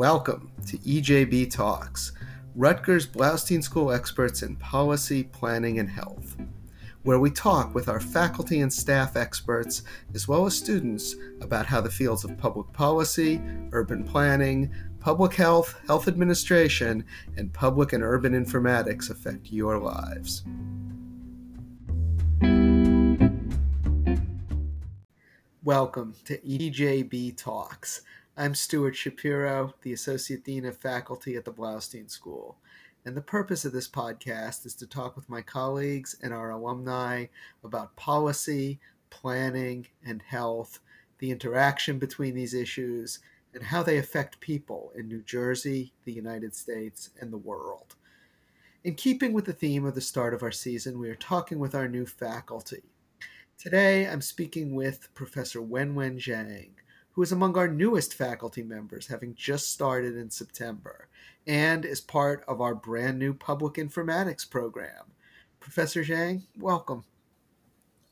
Welcome to EJB Talks, Rutgers Bloustein School experts in policy, planning, and health, where we talk with our faculty and staff experts, as well as students, about how the fields of public policy, urban planning, public health, health administration, and public and urban informatics affect your lives. Welcome to EJB Talks. I'm Stuart Shapiro, the Associate Dean of Faculty at the Bloustein School. And the purpose of this podcast is to talk with my colleagues and our alumni about policy, planning, and health, the interaction between these issues, and how they affect people in New Jersey, the United States, and the world. In keeping with the theme of the start of our season, we are talking with our new faculty. Today, I'm speaking with Professor Wenwen Zhang, who is among our newest faculty members, having just started in September, and is part of our brand new public informatics program. Professor Zhang, welcome.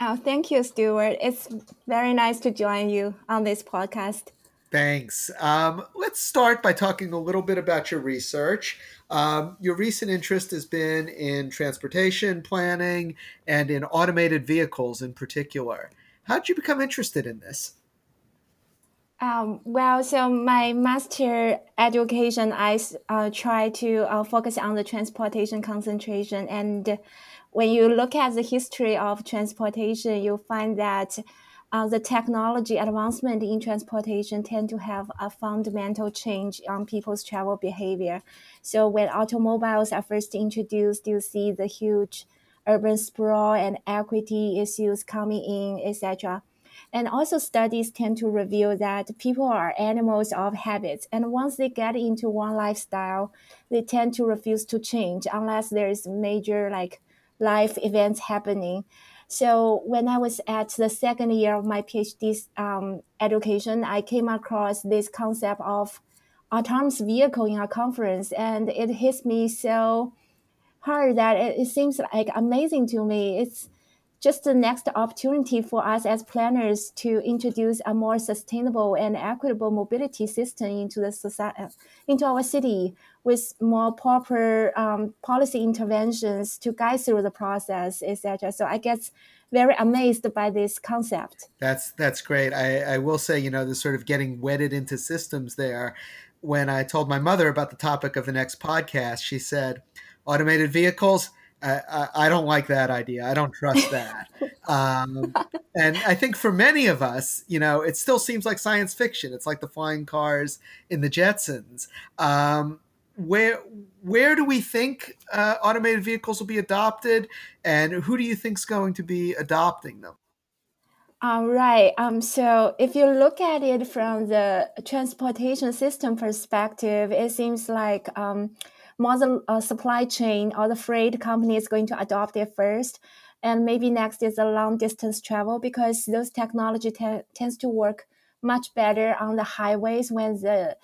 Oh, thank you, Stuart. It's very nice to join you on this podcast. Thanks. Um, let's start by talking a little bit about your research. Um, your recent interest has been in transportation planning and in automated vehicles in particular. How did you become interested in this? Um, well, so my master education, I uh, try to uh, focus on the transportation concentration. And when you look at the history of transportation, you find that uh, the technology advancement in transportation tend to have a fundamental change on people's travel behavior. So when automobiles are first introduced, you see the huge urban sprawl and equity issues coming in, etc. And also studies tend to reveal that people are animals of habits. And once they get into one lifestyle, they tend to refuse to change unless there is major like life events happening. So when I was at the second year of my PhD um, education, I came across this concept of autonomous vehicle in a conference, and it hits me so hard that it, it seems like amazing to me. It's just the next opportunity for us as planners to introduce a more sustainable and equitable mobility system into the society, into our city with more proper um, policy interventions to guide through the process, etc. So I guess very amazed by this concept. That's that's great. I, I will say, you know, the sort of getting wedded into systems there. When I told my mother about the topic of the next podcast, she said, "Automated vehicles." I, I, don't like that idea. I don't trust that. um, and I think for many of us, you know, it still seems like science fiction. It's like the flying cars in the Jetsons. Um, where where do we think uh, automated vehicles will be adopted, and who do you think is going to be adopting them? All right. Um, so if you look at it from the transportation system perspective, it seems like um, more the uh, supply chain or the freight company is going to adopt it first. And maybe next is a long distance travel because those technology t- tends to work much better on the highways when the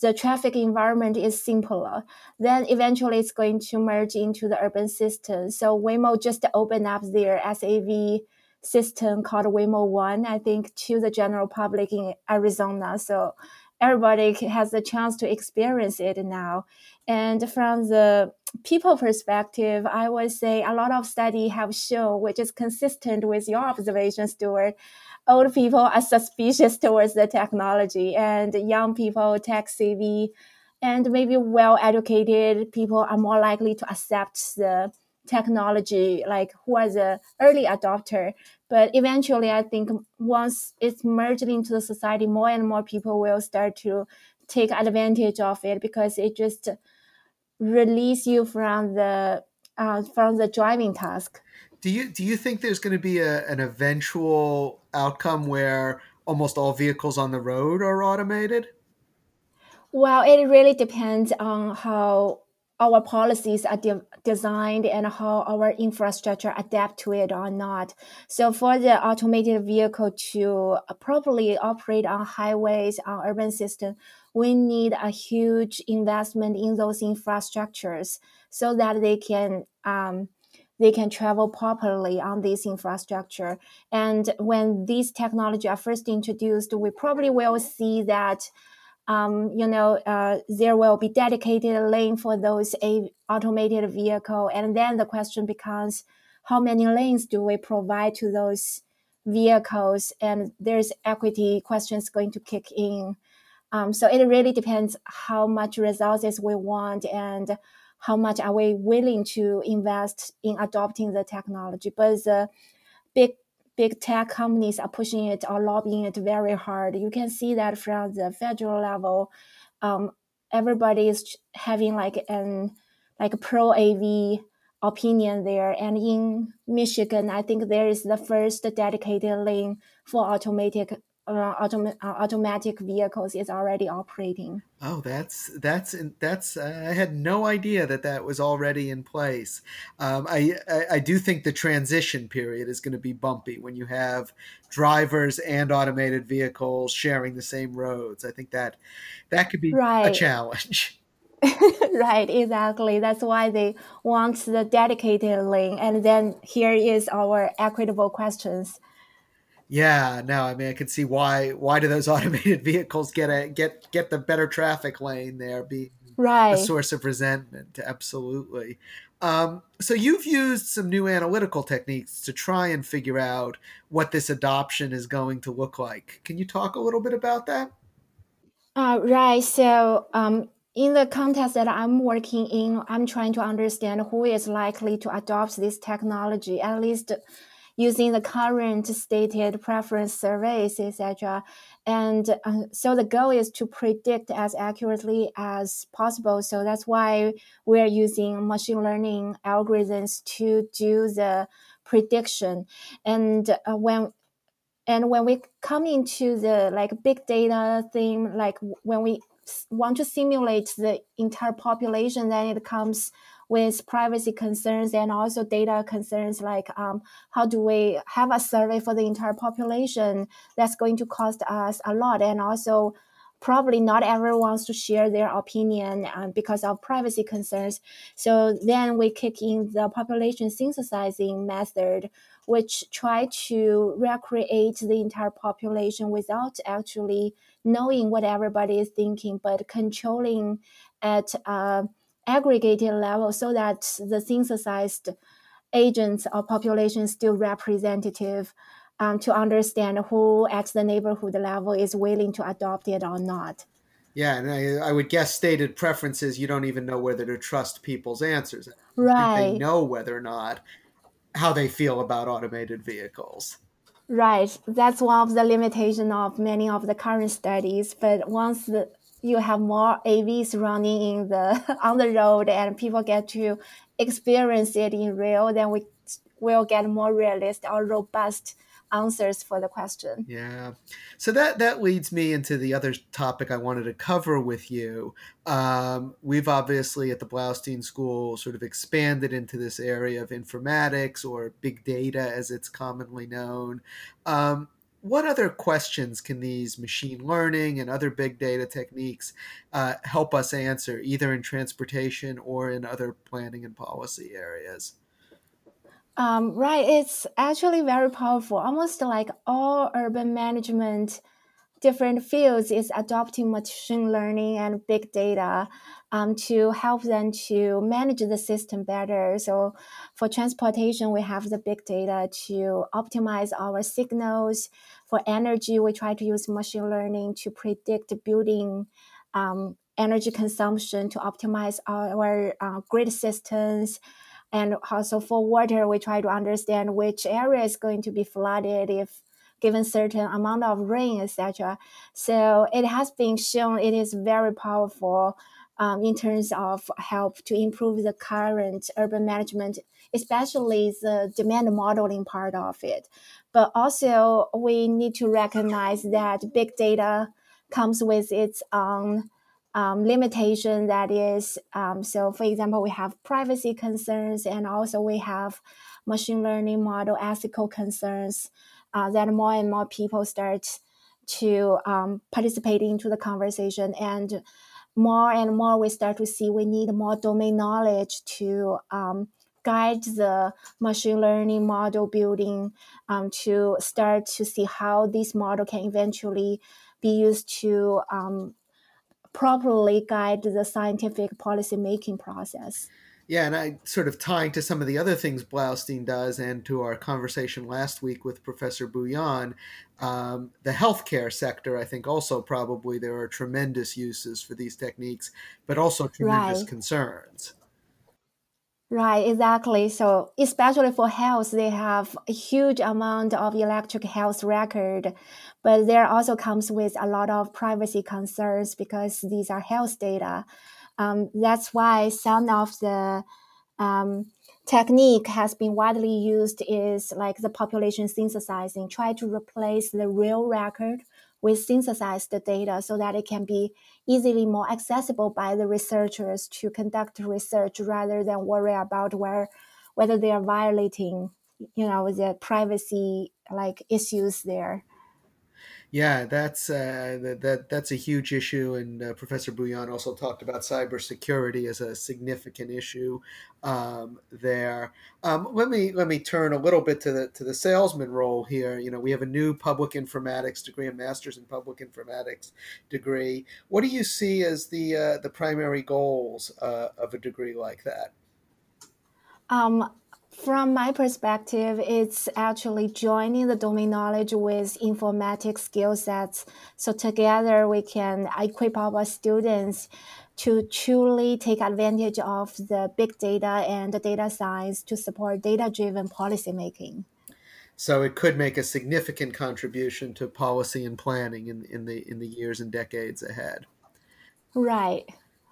the traffic environment is simpler. Then eventually it's going to merge into the urban system. So Waymo just opened up their SAV system called Waymo One, I think, to the general public in Arizona. So everybody has the chance to experience it now. And from the people perspective, I would say a lot of study have shown, which is consistent with your observation, Stuart, old people are suspicious towards the technology and young people tech savvy and maybe well educated people are more likely to accept the technology like who are the early adopter. But eventually i think once it's merged into the society more and more people will start to take advantage of it because it just release you from the uh, from the driving task. Do you do you think there's going to be a, an eventual outcome where almost all vehicles on the road are automated? Well it really depends on how our policies are de- designed and how our infrastructure adapt to it or not. So for the automated vehicle to properly operate on highways, on urban system, we need a huge investment in those infrastructures so that they can um, they can travel properly on this infrastructure. And when these technology are first introduced, we probably will see that um, you know, uh, there will be dedicated lane for those a- automated vehicle. And then the question becomes, how many lanes do we provide to those vehicles? And there's equity questions going to kick in. Um, so it really depends how much resources we want and how much are we willing to invest in adopting the technology. But the big big tech companies are pushing it or lobbying it very hard. You can see that from the federal level. Um, everybody is having like an like pro AV opinion there. And in Michigan, I think there is the first dedicated lane for automatic uh, autom- uh, automatic vehicles is already operating. Oh, that's that's that's. Uh, I had no idea that that was already in place. Um, I, I, I do think the transition period is going to be bumpy when you have drivers and automated vehicles sharing the same roads. I think that that could be right. a challenge. right, exactly. That's why they want the dedicated lane. And then here is our equitable questions yeah, no, I mean I can see why why do those automated vehicles get a get get the better traffic lane there be right. a source of resentment. Absolutely. Um, so you've used some new analytical techniques to try and figure out what this adoption is going to look like. Can you talk a little bit about that? Uh, right. So um, in the context that I'm working in, I'm trying to understand who is likely to adopt this technology. At least using the current stated preference surveys, etc. And uh, so the goal is to predict as accurately as possible. So that's why we're using machine learning algorithms to do the prediction. And uh, when and when we come into the like big data thing, like when we want to simulate the entire population, then it comes with privacy concerns and also data concerns like um, how do we have a survey for the entire population that's going to cost us a lot and also probably not everyone wants to share their opinion um, because of privacy concerns. So then we kick in the population synthesizing method, which try to recreate the entire population without actually knowing what everybody is thinking, but controlling at a aggregated level so that the synthesized agents or population is still representative um, to understand who at the neighborhood level is willing to adopt it or not. Yeah, and I, I would guess stated preferences, you don't even know whether to trust people's answers. Right. They know whether or not how they feel about automated vehicles. Right. That's one of the limitations of many of the current studies. But once the, you have more AVs running in the on the road and people get to experience it in real, then we will get more realistic or robust answers for the question. Yeah. So that that leads me into the other topic I wanted to cover with you. Um, we've obviously at the Bloustein School sort of expanded into this area of informatics or big data, as it's commonly known. Um, what other questions can these machine learning and other big data techniques uh, help us answer, either in transportation or in other planning and policy areas? Um, right, it's actually very powerful. Almost like all urban management, different fields is adopting machine learning and big data um, to help them to manage the system better. So, for transportation, we have the big data to optimize our signals. For energy, we try to use machine learning to predict building um, energy consumption to optimize our uh, grid systems and also for water, we try to understand which area is going to be flooded if given certain amount of rain, etc. So it has been shown it is very powerful um, in terms of help to improve the current urban management, especially the demand modeling part of it. But also we need to recognize that big data comes with its own um, limitation that is um, so for example we have privacy concerns and also we have machine learning model ethical concerns uh, that more and more people start to um, participate into the conversation and more and more we start to see we need more domain knowledge to um, guide the machine learning model building um, to start to see how this model can eventually be used to um, properly guide the scientific policy making process. Yeah, and I sort of tying to some of the other things Bloustein does, and to our conversation last week with Professor Bouillon, um, the healthcare sector, I think also probably there are tremendous uses for these techniques, but also tremendous right. concerns. Right, exactly. So especially for health, they have a huge amount of electric health record, but there also comes with a lot of privacy concerns because these are health data. Um, that's why some of the um, technique has been widely used is like the population synthesizing, try to replace the real record with synthesized data so that it can be easily more accessible by the researchers to conduct research rather than worry about where whether they are violating you know the privacy like issues there yeah, that's uh, that, that that's a huge issue, and uh, Professor Bouillon also talked about cybersecurity as a significant issue um, there. Um, let me let me turn a little bit to the to the salesman role here. You know, we have a new public informatics degree, a master's in public informatics degree. What do you see as the uh, the primary goals uh, of a degree like that? Um, from my perspective, it's actually joining the domain knowledge with informatics skill sets. So together we can equip our students to truly take advantage of the big data and the data science to support data-driven policymaking. So it could make a significant contribution to policy and planning in, in the in the years and decades ahead. Right.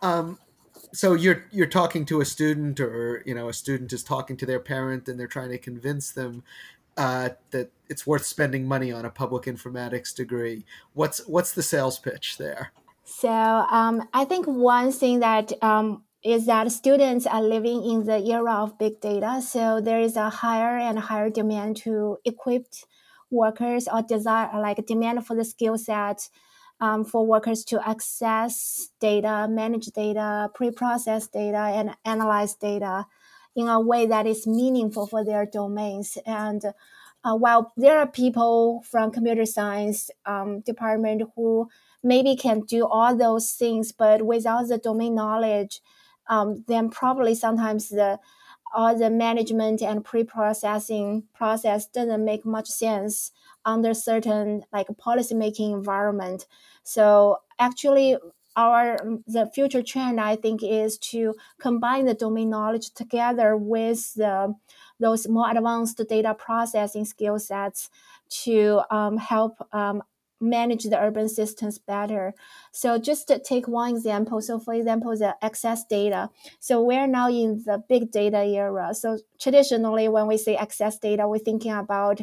Um, so you're you're talking to a student or you know a student is talking to their parent and they're trying to convince them uh, that it's worth spending money on a public informatics degree. What's what's the sales pitch there? So um, i think one thing that um, is that students are living in the era of big data. So there is a higher and higher demand to equip workers or desire like demand for the skill set um, for workers to access data, manage data, pre-process data, and analyze data in a way that is meaningful for their domains. And uh, while there are people from computer science um, department who maybe can do all those things, but without the domain knowledge, um, then probably sometimes the all the management and pre-processing process doesn't make much sense under certain like policy making environment. So actually our the future trend I think is to combine the domain knowledge together with the those more advanced data processing skill sets to um, help um, manage the urban systems better. So just to take one example, so for example, the access data. So we're now in the big data era. So traditionally, when we say access data, we're thinking about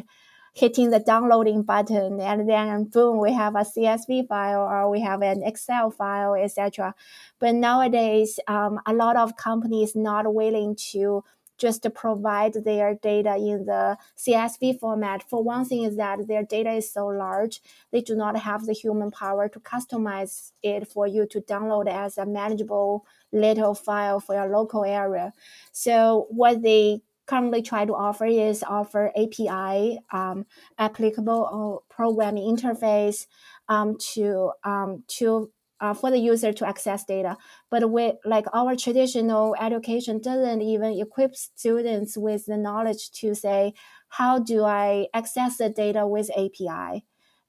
hitting the downloading button and then boom we have a csv file or we have an excel file etc but nowadays um, a lot of companies not willing to just provide their data in the CSV format. For one thing is that their data is so large, they do not have the human power to customize it for you to download as a manageable little file for your local area. So what they currently try to offer is offer API um, applicable programming interface um, to um, to uh, for the user to access data. But with like our traditional education doesn't even equip students with the knowledge to say how do I access the data with API.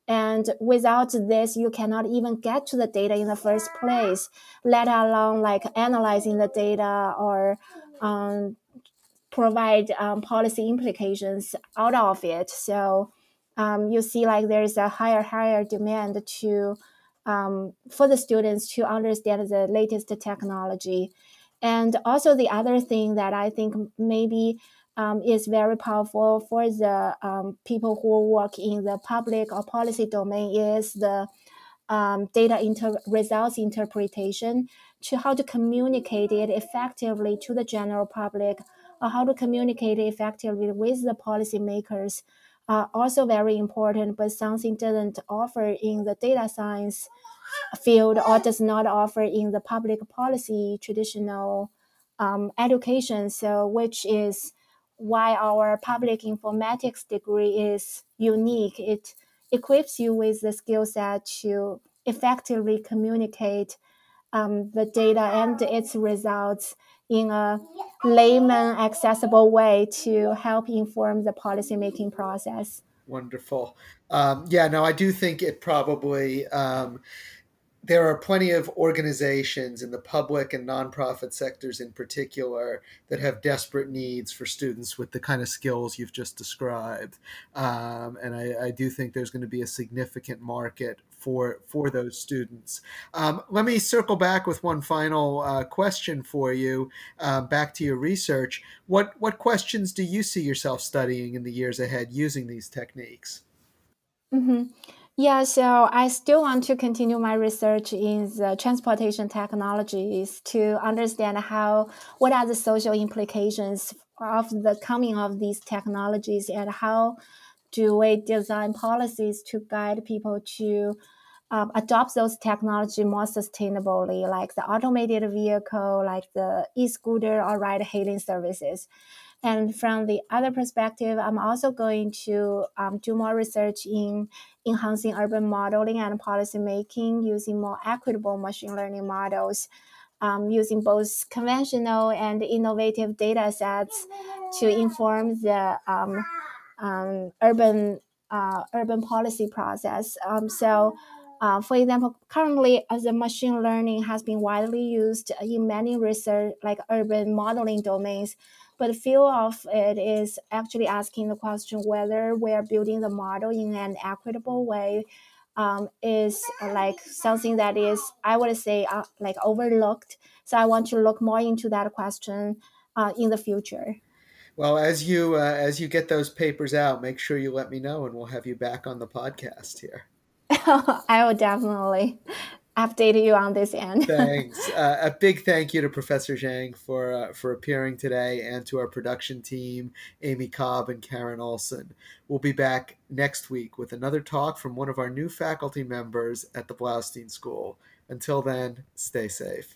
And without this, you cannot even get to the data in the first place, let alone like analyzing the data or um, provide um, policy implications out of it. So um, you see, like there is a higher higher demand to um, for the students to understand the latest technology, and also the other thing that I think maybe um, is very powerful for the um, people who work in the public or policy domain is the um, data inter- results interpretation to how to communicate it effectively to the general public or how to communicate effectively with the policymakers are also very important, but something doesn't offer in the data science field or does not offer in the public policy traditional um, education. So, which is why our public informatics degree is unique. It equips you with the skill set to effectively communicate um, the data and its results in a layman accessible way to help inform the policymaking process. Wonderful. Um, yeah, no, I do think it probably um, there are plenty of organizations in the public and nonprofit sectors in particular that have desperate needs for students with the kind of skills you've just described. Um, and I, I, do think there's going to be a significant market for for those students. Um, let me circle back with one final uh, question for you. Uh, back to your research. What what questions do you see yourself studying in the years ahead using these techniques? Mm-hmm. Yeah, so I still want to continue my research in the transportation technologies to understand how what are the social implications of the coming of these technologies and how do we design policies to guide people to um, adopt those technology more sustainably, like the automated vehicle, like the e-scooter or ride-hailing services. And from the other perspective, I'm also going to um, do more research in enhancing urban modeling and policy making using more equitable machine learning models, um, using both conventional and innovative data sets to inform the um, um urban uh, urban policy process. Um, so. Uh, for example, currently, as the machine learning has been widely used in many research, like urban modeling domains, but few of it is actually asking the question whether we are building the model in an equitable way um, is uh, like something that is i would say uh, like overlooked. So i want to look more into that question uh, in the future. Well as you uh, as you get those papers out make sure you let me know and we'll have you back on the podcast here. I will definitely update you on this end. Thanks. Uh, a big thank you to Professor Zhang for uh, for appearing today, and to our production team, Amy Cobb and Karen Olson. We'll be back next week with another talk from one of our new faculty members at the Bloustein School. Until then, stay safe.